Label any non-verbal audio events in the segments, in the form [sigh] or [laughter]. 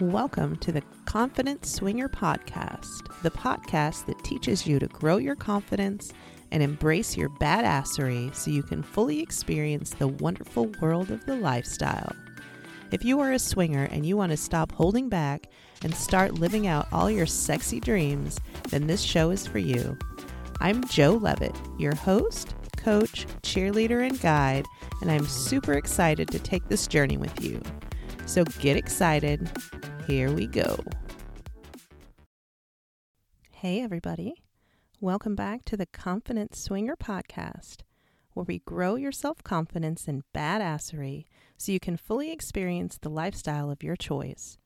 Welcome to the Confident Swinger Podcast, the podcast that teaches you to grow your confidence and embrace your badassery so you can fully experience the wonderful world of the lifestyle. If you are a swinger and you want to stop holding back and start living out all your sexy dreams, then this show is for you. I'm Jo Leavitt, your host, coach, cheerleader, and guide, and I'm super excited to take this journey with you. So get excited. Here we go. Hey, everybody. Welcome back to the Confident Swinger Podcast, where we grow your self confidence and badassery so you can fully experience the lifestyle of your choice,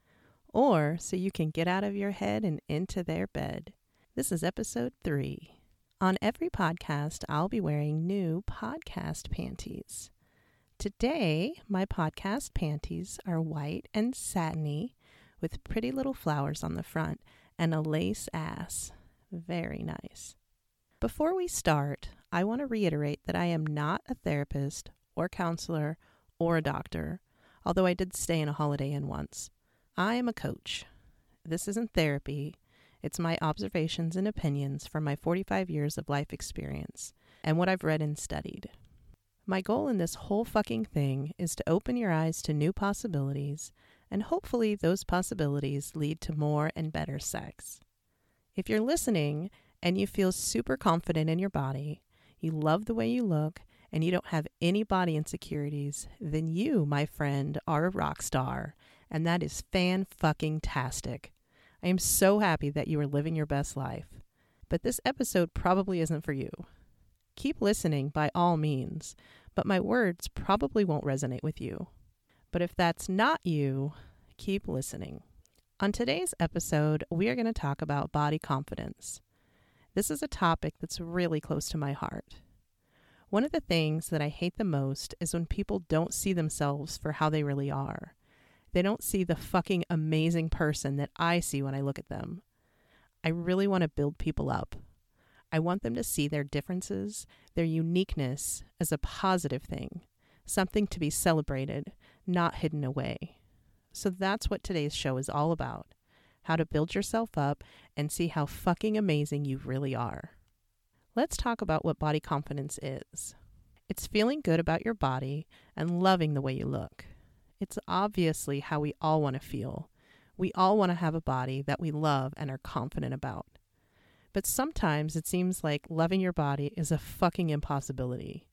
or so you can get out of your head and into their bed. This is episode three. On every podcast, I'll be wearing new podcast panties. Today, my podcast panties are white and satiny with pretty little flowers on the front and a lace ass. Very nice. Before we start, I want to reiterate that I am not a therapist or counselor or a doctor, although I did stay in a Holiday Inn once. I am a coach. This isn't therapy, it's my observations and opinions from my 45 years of life experience and what I've read and studied. My goal in this whole fucking thing is to open your eyes to new possibilities, and hopefully, those possibilities lead to more and better sex. If you're listening and you feel super confident in your body, you love the way you look, and you don't have any body insecurities, then you, my friend, are a rock star, and that is fan fucking tastic. I am so happy that you are living your best life. But this episode probably isn't for you. Keep listening by all means, but my words probably won't resonate with you. But if that's not you, keep listening. On today's episode, we are going to talk about body confidence. This is a topic that's really close to my heart. One of the things that I hate the most is when people don't see themselves for how they really are. They don't see the fucking amazing person that I see when I look at them. I really want to build people up. I want them to see their differences, their uniqueness as a positive thing, something to be celebrated, not hidden away. So that's what today's show is all about how to build yourself up and see how fucking amazing you really are. Let's talk about what body confidence is. It's feeling good about your body and loving the way you look. It's obviously how we all want to feel. We all want to have a body that we love and are confident about. But sometimes it seems like loving your body is a fucking impossibility.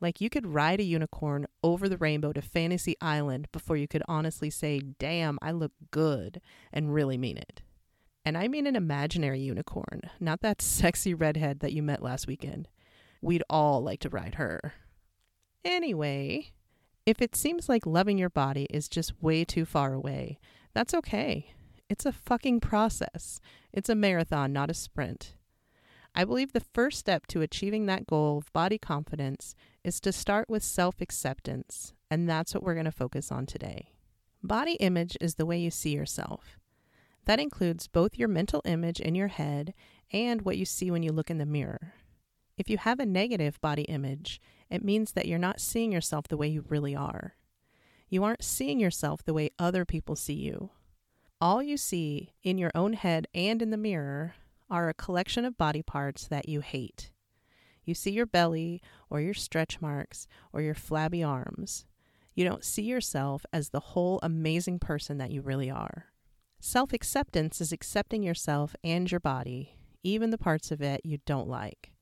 Like you could ride a unicorn over the rainbow to Fantasy Island before you could honestly say, damn, I look good, and really mean it. And I mean an imaginary unicorn, not that [laughs] sexy redhead that you met last weekend. We'd all like to ride her. Anyway, if it seems like loving your body is just way too far away, that's okay. It's a fucking process. It's a marathon, not a sprint. I believe the first step to achieving that goal of body confidence is to start with self acceptance, and that's what we're going to focus on today. Body image is the way you see yourself. That includes both your mental image in your head and what you see when you look in the mirror. If you have a negative body image, it means that you're not seeing yourself the way you really are. You aren't seeing yourself the way other people see you. All you see in your own head and in the mirror are a collection of body parts that you hate. You see your belly or your stretch marks or your flabby arms. You don't see yourself as the whole amazing person that you really are. Self acceptance is accepting yourself and your body, even the parts of it you don't like.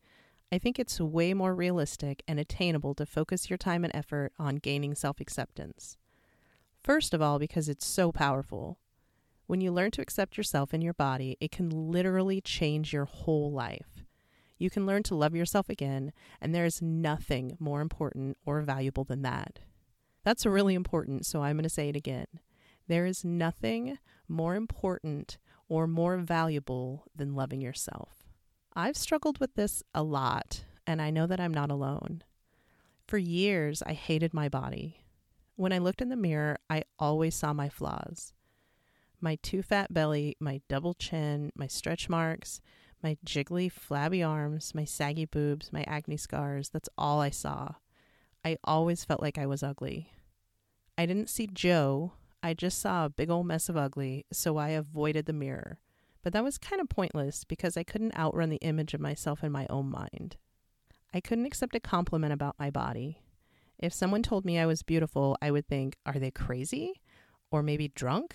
I think it's way more realistic and attainable to focus your time and effort on gaining self acceptance. First of all, because it's so powerful. When you learn to accept yourself and your body, it can literally change your whole life. You can learn to love yourself again, and there is nothing more important or valuable than that. That's really important, so I'm going to say it again. There is nothing more important or more valuable than loving yourself. I've struggled with this a lot, and I know that I'm not alone. For years, I hated my body. When I looked in the mirror, I always saw my flaws my too fat belly, my double chin, my stretch marks, my jiggly, flabby arms, my saggy boobs, my acne scars. That's all I saw. I always felt like I was ugly. I didn't see Jo, I just saw a big old mess of ugly, so I avoided the mirror. But that was kind of pointless because I couldn't outrun the image of myself in my own mind. I couldn't accept a compliment about my body. If someone told me I was beautiful, I would think, are they crazy? Or maybe drunk?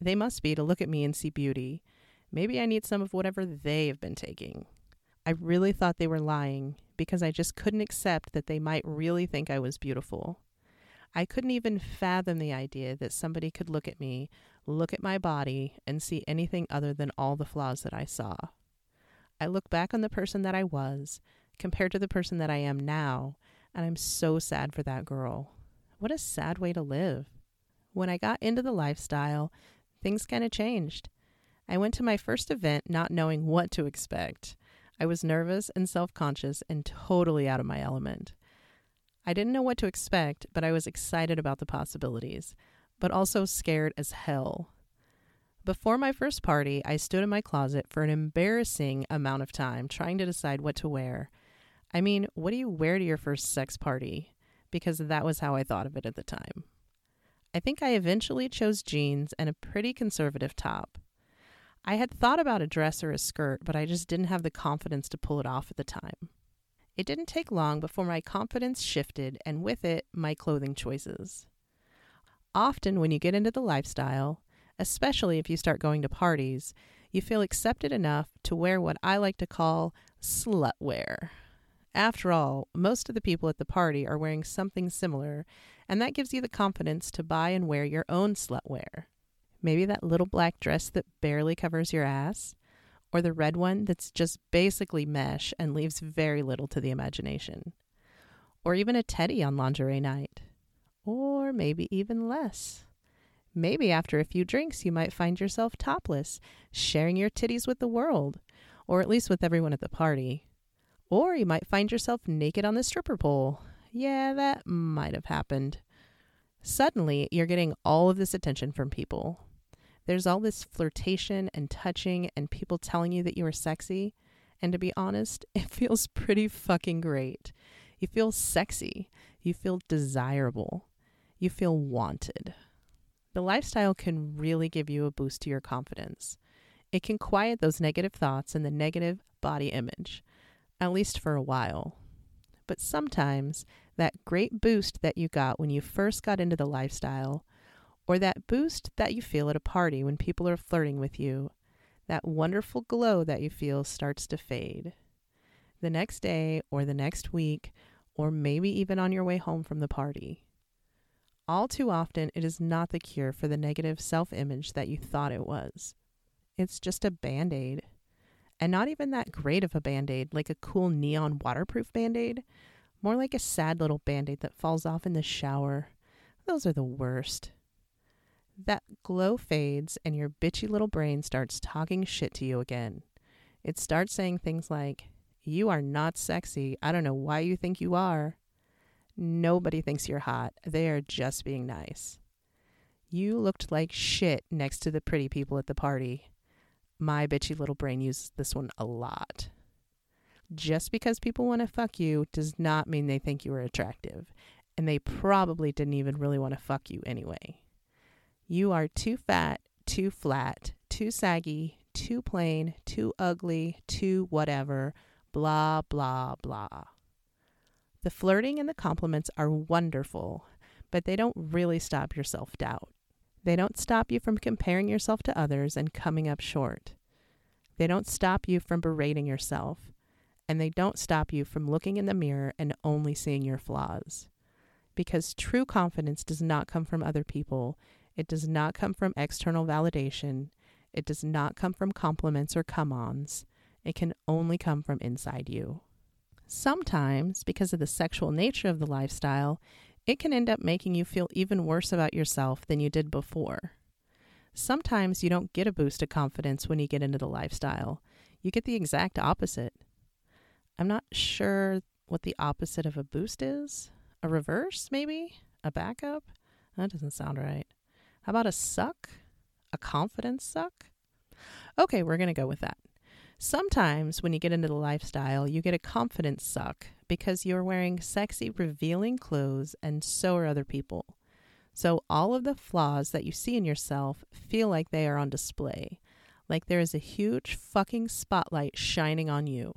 They must be to look at me and see beauty. Maybe I need some of whatever they have been taking. I really thought they were lying because I just couldn't accept that they might really think I was beautiful. I couldn't even fathom the idea that somebody could look at me, look at my body, and see anything other than all the flaws that I saw. I look back on the person that I was compared to the person that I am now, and I'm so sad for that girl. What a sad way to live. When I got into the lifestyle, things kind of changed. I went to my first event not knowing what to expect. I was nervous and self conscious and totally out of my element. I didn't know what to expect, but I was excited about the possibilities, but also scared as hell. Before my first party, I stood in my closet for an embarrassing amount of time trying to decide what to wear. I mean, what do you wear to your first sex party? Because that was how I thought of it at the time. I think I eventually chose jeans and a pretty conservative top. I had thought about a dress or a skirt, but I just didn't have the confidence to pull it off at the time. It didn't take long before my confidence shifted, and with it, my clothing choices. Often, when you get into the lifestyle, especially if you start going to parties, you feel accepted enough to wear what I like to call slut wear. After all, most of the people at the party are wearing something similar, and that gives you the confidence to buy and wear your own slut wear. Maybe that little black dress that barely covers your ass, or the red one that's just basically mesh and leaves very little to the imagination, or even a teddy on lingerie night, or maybe even less. Maybe after a few drinks, you might find yourself topless, sharing your titties with the world, or at least with everyone at the party. Or you might find yourself naked on the stripper pole. Yeah, that might have happened. Suddenly, you're getting all of this attention from people. There's all this flirtation and touching and people telling you that you are sexy. And to be honest, [laughs] it feels pretty fucking great. You feel sexy. You feel desirable. You feel wanted. The lifestyle can really give you a boost to your confidence. It can quiet those negative thoughts and the negative body image, at least for a while. But sometimes that great boost that you got when you first got into the lifestyle or that boost that you feel at a party when people are flirting with you, that wonderful glow that you feel starts to fade. The next day, or the next week, or maybe even on your way home from the party. All too often, it is not the cure for the negative self image that you thought it was. It's just a band aid. And not even that great of a band aid, like a cool neon waterproof band aid. More like a sad little band aid that falls off in the shower. Those are the worst that glow fades and your bitchy little brain starts talking shit to you again. It starts saying things like, You are not sexy. I don't know why you think you are. Nobody thinks you're hot. They are just being nice. You looked like shit next to the pretty people at the party. My bitchy little brain uses this one a lot. Just because people want to fuck you does not mean they think you are attractive, and they probably didn't even really want to fuck you anyway. You are too fat, too flat, too saggy, too plain, too ugly, too whatever, blah, blah, blah. The flirting and the compliments are wonderful, but they don't really stop your self doubt. They don't stop you from comparing yourself to others and coming up short. They don't stop you from berating yourself, and they don't stop you from looking in the mirror and only seeing your flaws. Because true confidence does not come from other people, it does not come from external validation. It does not come from compliments or come ons. It can only come from inside you. Sometimes, because of the sexual nature of the lifestyle, it can end up making you feel even worse about yourself than you did before. Sometimes you don't get a boost of confidence when you get into the lifestyle. You get the exact opposite. I'm not sure what the opposite of a boost is. A reverse, maybe? A backup? That doesn't sound right. How about a suck? A confidence suck? Okay, we're going to go with that. Sometimes when you get into the lifestyle, you get a confidence suck because you're wearing sexy, revealing clothes, and so are other people. So all of the flaws that you see in yourself feel like they are on display, like there is a huge fucking spotlight shining on you.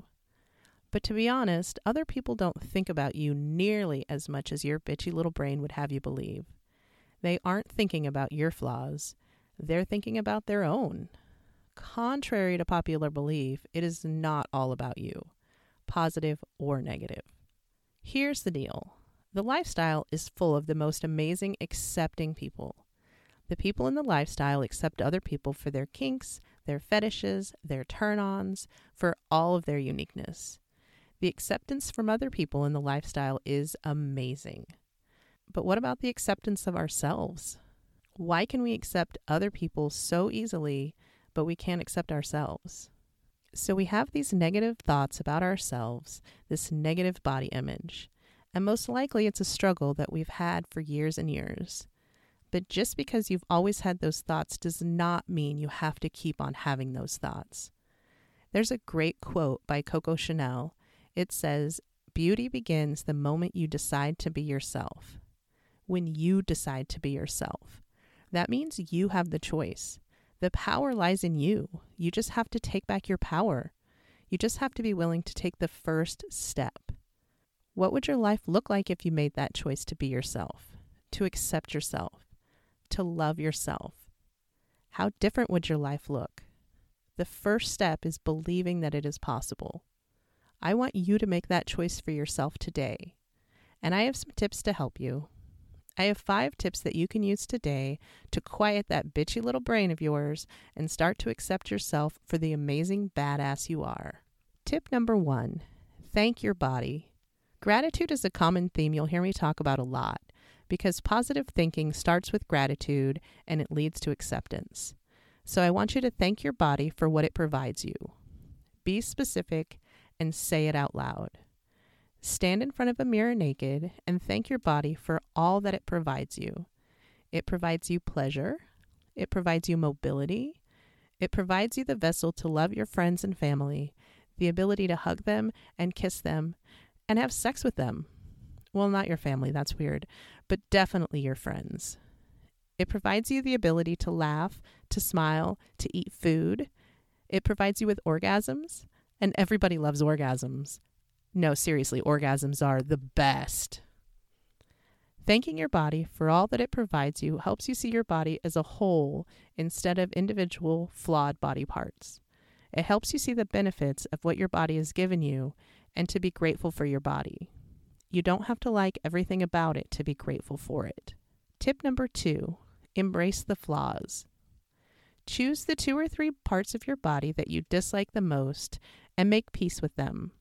But to be honest, other people don't think about you nearly as much as your bitchy little brain would have you believe. They aren't thinking about your flaws, they're thinking about their own. Contrary to popular belief, it is not all about you, positive or negative. Here's the deal the lifestyle is full of the most amazing, accepting people. The people in the lifestyle accept other people for their kinks, their fetishes, their turn ons, for all of their uniqueness. The acceptance from other people in the lifestyle is amazing. But what about the acceptance of ourselves? Why can we accept other people so easily, but we can't accept ourselves? So we have these negative thoughts about ourselves, this negative body image, and most likely it's a struggle that we've had for years and years. But just because you've always had those thoughts does not mean you have to keep on having those thoughts. There's a great quote by Coco Chanel it says, Beauty begins the moment you decide to be yourself. When you decide to be yourself. That means you have the choice. The power lies in you. You just have to take back your power. You just have to be willing to take the first step. What would your life look like if you made that choice to be yourself, to accept yourself, to love yourself? How different would your life look? The first step is believing that it is possible. I want you to make that choice for yourself today. And I have some tips to help you. I have five tips that you can use today to quiet that bitchy little brain of yours and start to accept yourself for the amazing badass you are. Tip number one thank your body. Gratitude is a common theme you'll hear me talk about a lot because positive thinking starts with gratitude and it leads to acceptance. So I want you to thank your body for what it provides you. Be specific and say it out loud. Stand in front of a mirror naked and thank your body for all that it provides you. It provides you pleasure, it provides you mobility, it provides you the vessel to love your friends and family, the ability to hug them and kiss them, and have sex with them. Well, not your family, that's weird, but definitely your friends. It provides you the ability to laugh, to smile, to eat food. It provides you with orgasms, and everybody loves orgasms. No, seriously, orgasms are the best. Thanking your body for all that it provides you helps you see your body as a whole instead of individual, flawed body parts. It helps you see the benefits of what your body has given you and to be grateful for your body. You don't have to like everything about it to be grateful for it. Tip number two embrace the flaws. Choose the two or three parts of your body that you dislike the most and make peace with them.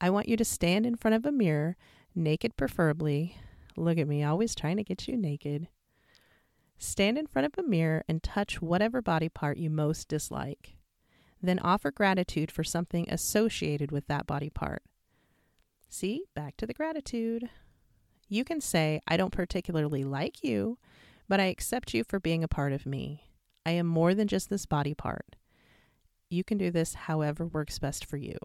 I want you to stand in front of a mirror, naked preferably. Look at me, always trying to get you naked. Stand in front of a mirror and touch whatever body part you most dislike. Then offer gratitude for something associated with that body part. See, back to the gratitude. You can say, I don't particularly like you, but I accept you for being a part of me. I am more than just this body part. You can do this however works best for you.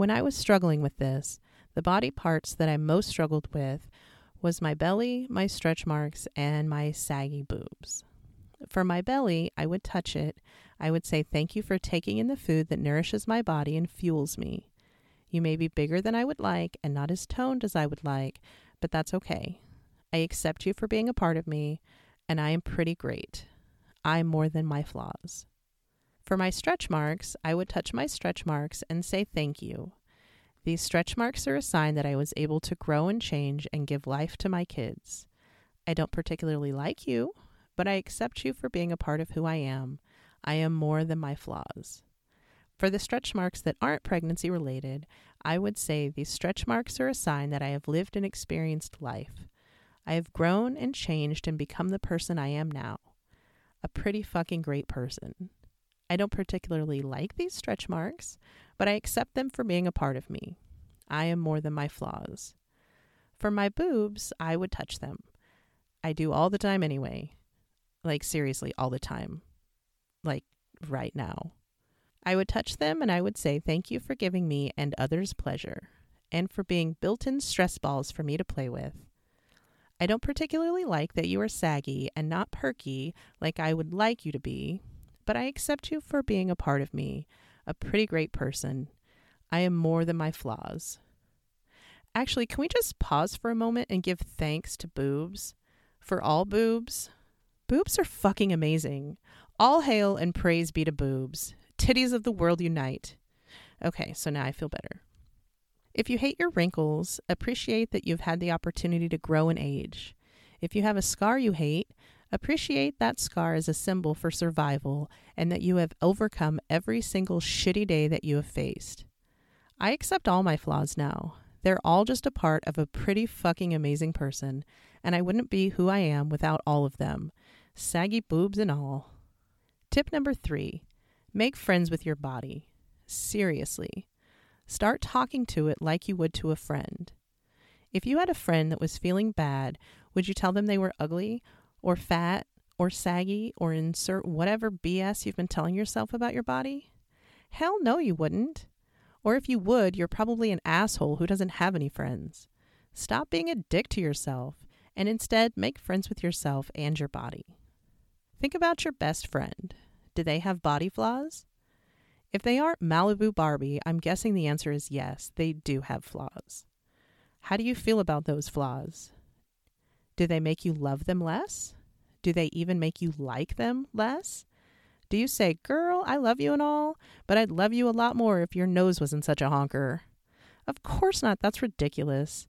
When I was struggling with this, the body parts that I most struggled with was my belly, my stretch marks, and my saggy boobs. For my belly, I would touch it. I would say, Thank you for taking in the food that nourishes my body and fuels me. You may be bigger than I would like and not as toned as I would like, but that's okay. I accept you for being a part of me, and I am pretty great. I'm more than my flaws. For my stretch marks, I would touch my stretch marks and say thank you. These stretch marks are a sign that I was able to grow and change and give life to my kids. I don't particularly like you, but I accept you for being a part of who I am. I am more than my flaws. For the stretch marks that aren't pregnancy related, I would say these stretch marks are a sign that I have lived and experienced life. I have grown and changed and become the person I am now. A pretty fucking great person. I don't particularly like these stretch marks, but I accept them for being a part of me. I am more than my flaws. For my boobs, I would touch them. I do all the time anyway. Like, seriously, all the time. Like, right now. I would touch them and I would say, Thank you for giving me and others pleasure, and for being built in stress balls for me to play with. I don't particularly like that you are saggy and not perky like I would like you to be, but I accept you for being a part of me, a pretty great person. I am more than my flaws. Actually, can we just pause for a moment and give thanks to boobs? For all boobs? Boobs are fucking amazing. All hail and praise be to boobs. Titties of the world unite. Okay, so now I feel better. If you hate your wrinkles, appreciate that you've had the opportunity to grow and age. If you have a scar you hate, appreciate that scar as a symbol for survival and that you have overcome every single shitty day that you have faced. I accept all my flaws now. They're all just a part of a pretty fucking amazing person, and I wouldn't be who I am without all of them, saggy boobs and all. Tip number three make friends with your body. Seriously. Start talking to it like you would to a friend. If you had a friend that was feeling bad, would you tell them they were ugly or fat or saggy or insert whatever BS you've been telling yourself about your body? Hell no, you wouldn't. Or if you would, you're probably an asshole who doesn't have any friends. Stop being a dick to yourself and instead make friends with yourself and your body. Think about your best friend. Do they have body flaws? If they aren't Malibu Barbie, I'm guessing the answer is yes, they do have flaws. How do you feel about those flaws? Do they make you love them less? Do they even make you like them less? Do you say, Girl, I love you and all, but I'd love you a lot more if your nose wasn't such a honker? Of course not. That's ridiculous.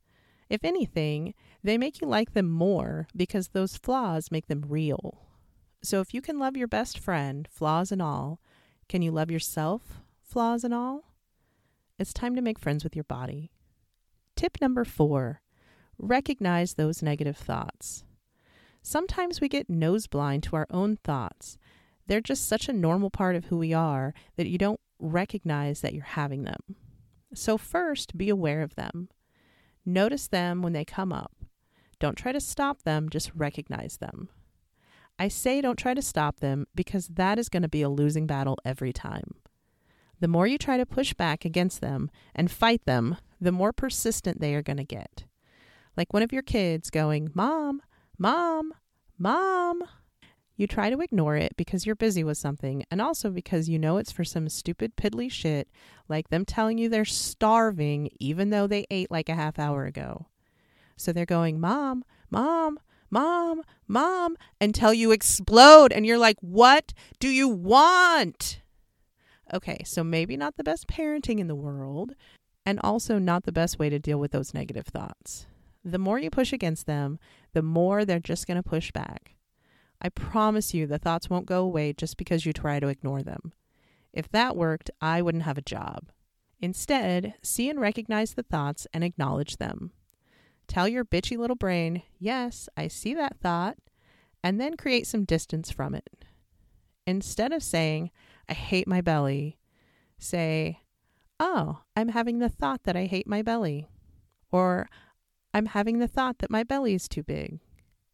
If anything, they make you like them more because those flaws make them real. So if you can love your best friend, flaws and all, can you love yourself, flaws and all? It's time to make friends with your body. Tip number four recognize those negative thoughts. Sometimes we get nose blind to our own thoughts. They're just such a normal part of who we are that you don't recognize that you're having them. So, first, be aware of them. Notice them when they come up. Don't try to stop them, just recognize them. I say don't try to stop them because that is going to be a losing battle every time. The more you try to push back against them and fight them, the more persistent they are going to get. Like one of your kids going, Mom, Mom, Mom. You try to ignore it because you're busy with something, and also because you know it's for some stupid piddly shit like them telling you they're starving even though they ate like a half hour ago. So they're going, Mom, Mom, Mom, Mom, until you explode and you're like, What do you want? Okay, so maybe not the best parenting in the world, and also not the best way to deal with those negative thoughts. The more you push against them, the more they're just going to push back. I promise you the thoughts won't go away just because you try to ignore them. If that worked, I wouldn't have a job. Instead, see and recognize the thoughts and acknowledge them. Tell your bitchy little brain, yes, I see that thought, and then create some distance from it. Instead of saying, I hate my belly, say, oh, I'm having the thought that I hate my belly. Or, I'm having the thought that my belly is too big.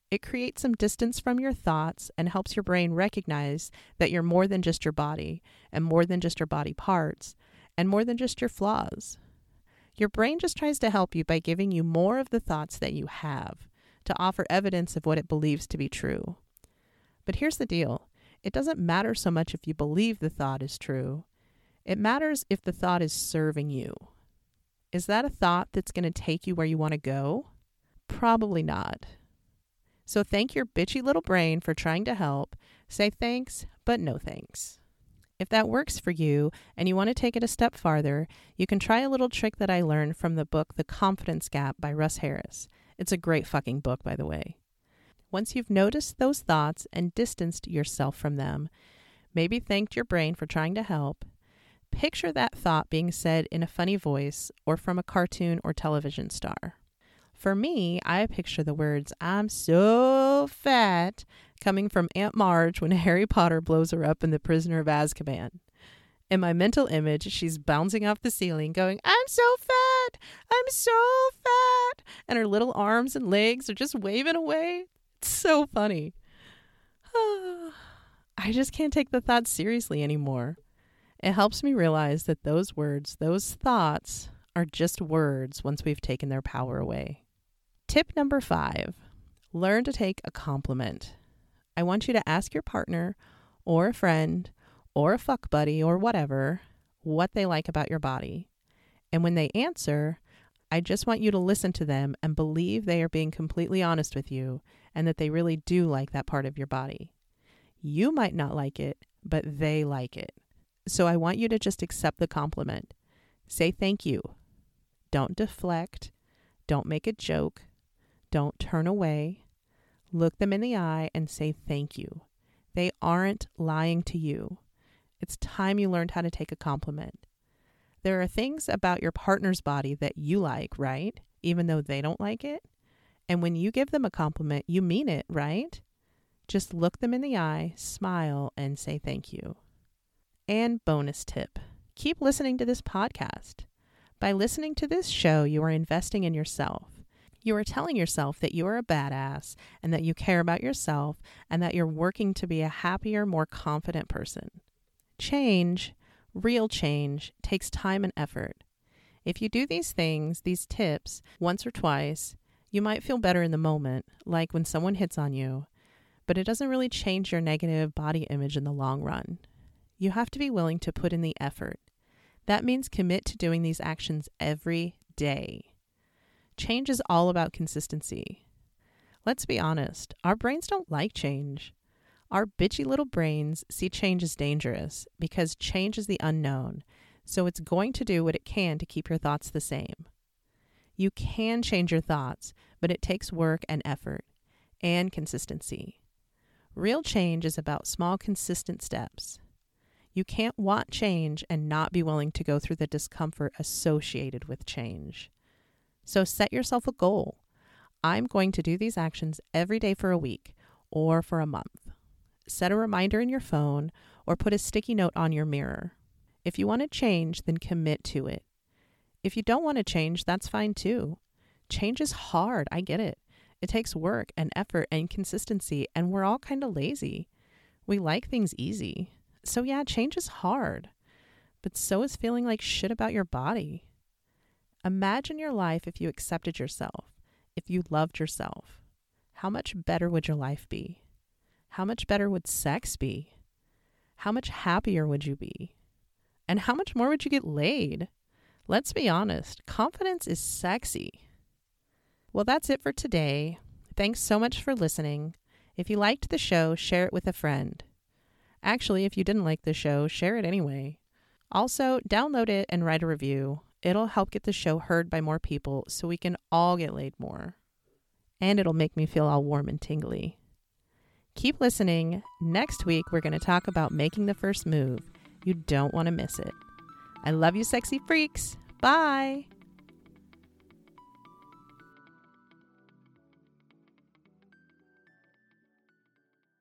It creates some distance from your thoughts and helps your brain recognize that you're more than just your body, and more than just your body parts, and more than just your flaws. Your brain just tries to help you by giving you more of the thoughts that you have to offer evidence of what it believes to be true. But here's the deal it doesn't matter so much if you believe the thought is true, it matters if the thought is serving you. Is that a thought that's going to take you where you want to go? Probably not. So thank your bitchy little brain for trying to help. Say thanks, but no thanks. If that works for you and you want to take it a step farther, you can try a little trick that I learned from the book The Confidence Gap by Russ Harris. It's a great fucking book, by the way. Once you've noticed those thoughts and distanced yourself from them, maybe thanked your brain for trying to help, picture that thought being said in a funny voice or from a cartoon or television star. For me, I picture the words, I'm so fat, coming from Aunt Marge when [laughs] Harry Potter blows her up in The Prisoner of Azkaban. In my mental image, she's bouncing off the ceiling, going, I'm so fat! I'm so fat! And her little arms and legs are just waving away. It's so funny. [sighs] I just can't take the thought seriously anymore. It helps me realize that those words, those thoughts, are just words once we've taken their power away. Tip number five Learn to take a compliment. I want you to ask your partner or a friend or a fuck buddy or whatever what they like about your body. And when they answer, I just want you to listen to them and believe they are being completely honest with you and that they really do like that part of your body. You might not like it, but they like it. So I want you to just accept the compliment. Say thank you. Don't deflect. Don't make a joke. Don't turn away. Look them in the eye and say thank you. They aren't lying to you. It's time you learned how to take a compliment. There are things about your partner's body that you like, right? Even though they don't like it. And when you give them a compliment, you mean it, right? Just look them in the eye, smile, and say thank you. And bonus tip keep listening to this podcast. By listening to this show, you are investing in yourself. You are telling yourself that you are a badass and that you care about yourself and that you're working to be a happier, more confident person. Change, real change, takes time and effort. If you do these things, these tips, once or twice, you might feel better in the moment, like when someone hits on you, but it doesn't really change your negative body image in the long run. You have to be willing to put in the effort. That means commit to doing these actions every day. Change is all about consistency. Let's be honest, our brains don't like change. Our bitchy little brains see change as dangerous because change is the unknown, so it's going to do what it can to keep your thoughts the same. You can change your thoughts, but it takes work and effort and consistency. Real change is about small, consistent steps. You can't want change and not be willing to go through the discomfort associated with change. So set yourself a goal. I'm going to do these actions every day for a week or for a month. Set a reminder in your phone or put a sticky note on your mirror. If you want to change, then commit to it. If you don't want to change, that's fine too. Change is hard. I get it. It takes work and effort and consistency, and we're all kind of lazy. We like things easy. So, yeah, change is hard, but so is feeling like shit about your body. Imagine your life if you accepted yourself, if you loved yourself. How much better would your life be? How much better would sex be? How much happier would you be? And how much more would you get laid? Let's be honest, confidence is sexy. Well, that's it for today. Thanks so much for listening. If you liked the show, share it with a friend. Actually, if you didn't like the show, share it anyway. Also, download it and write a review. It'll help get the show heard by more people so we can all get laid more. And it'll make me feel all warm and tingly. Keep listening. Next week, we're going to talk about making the first move. You don't want to miss it. I love you, sexy freaks. Bye.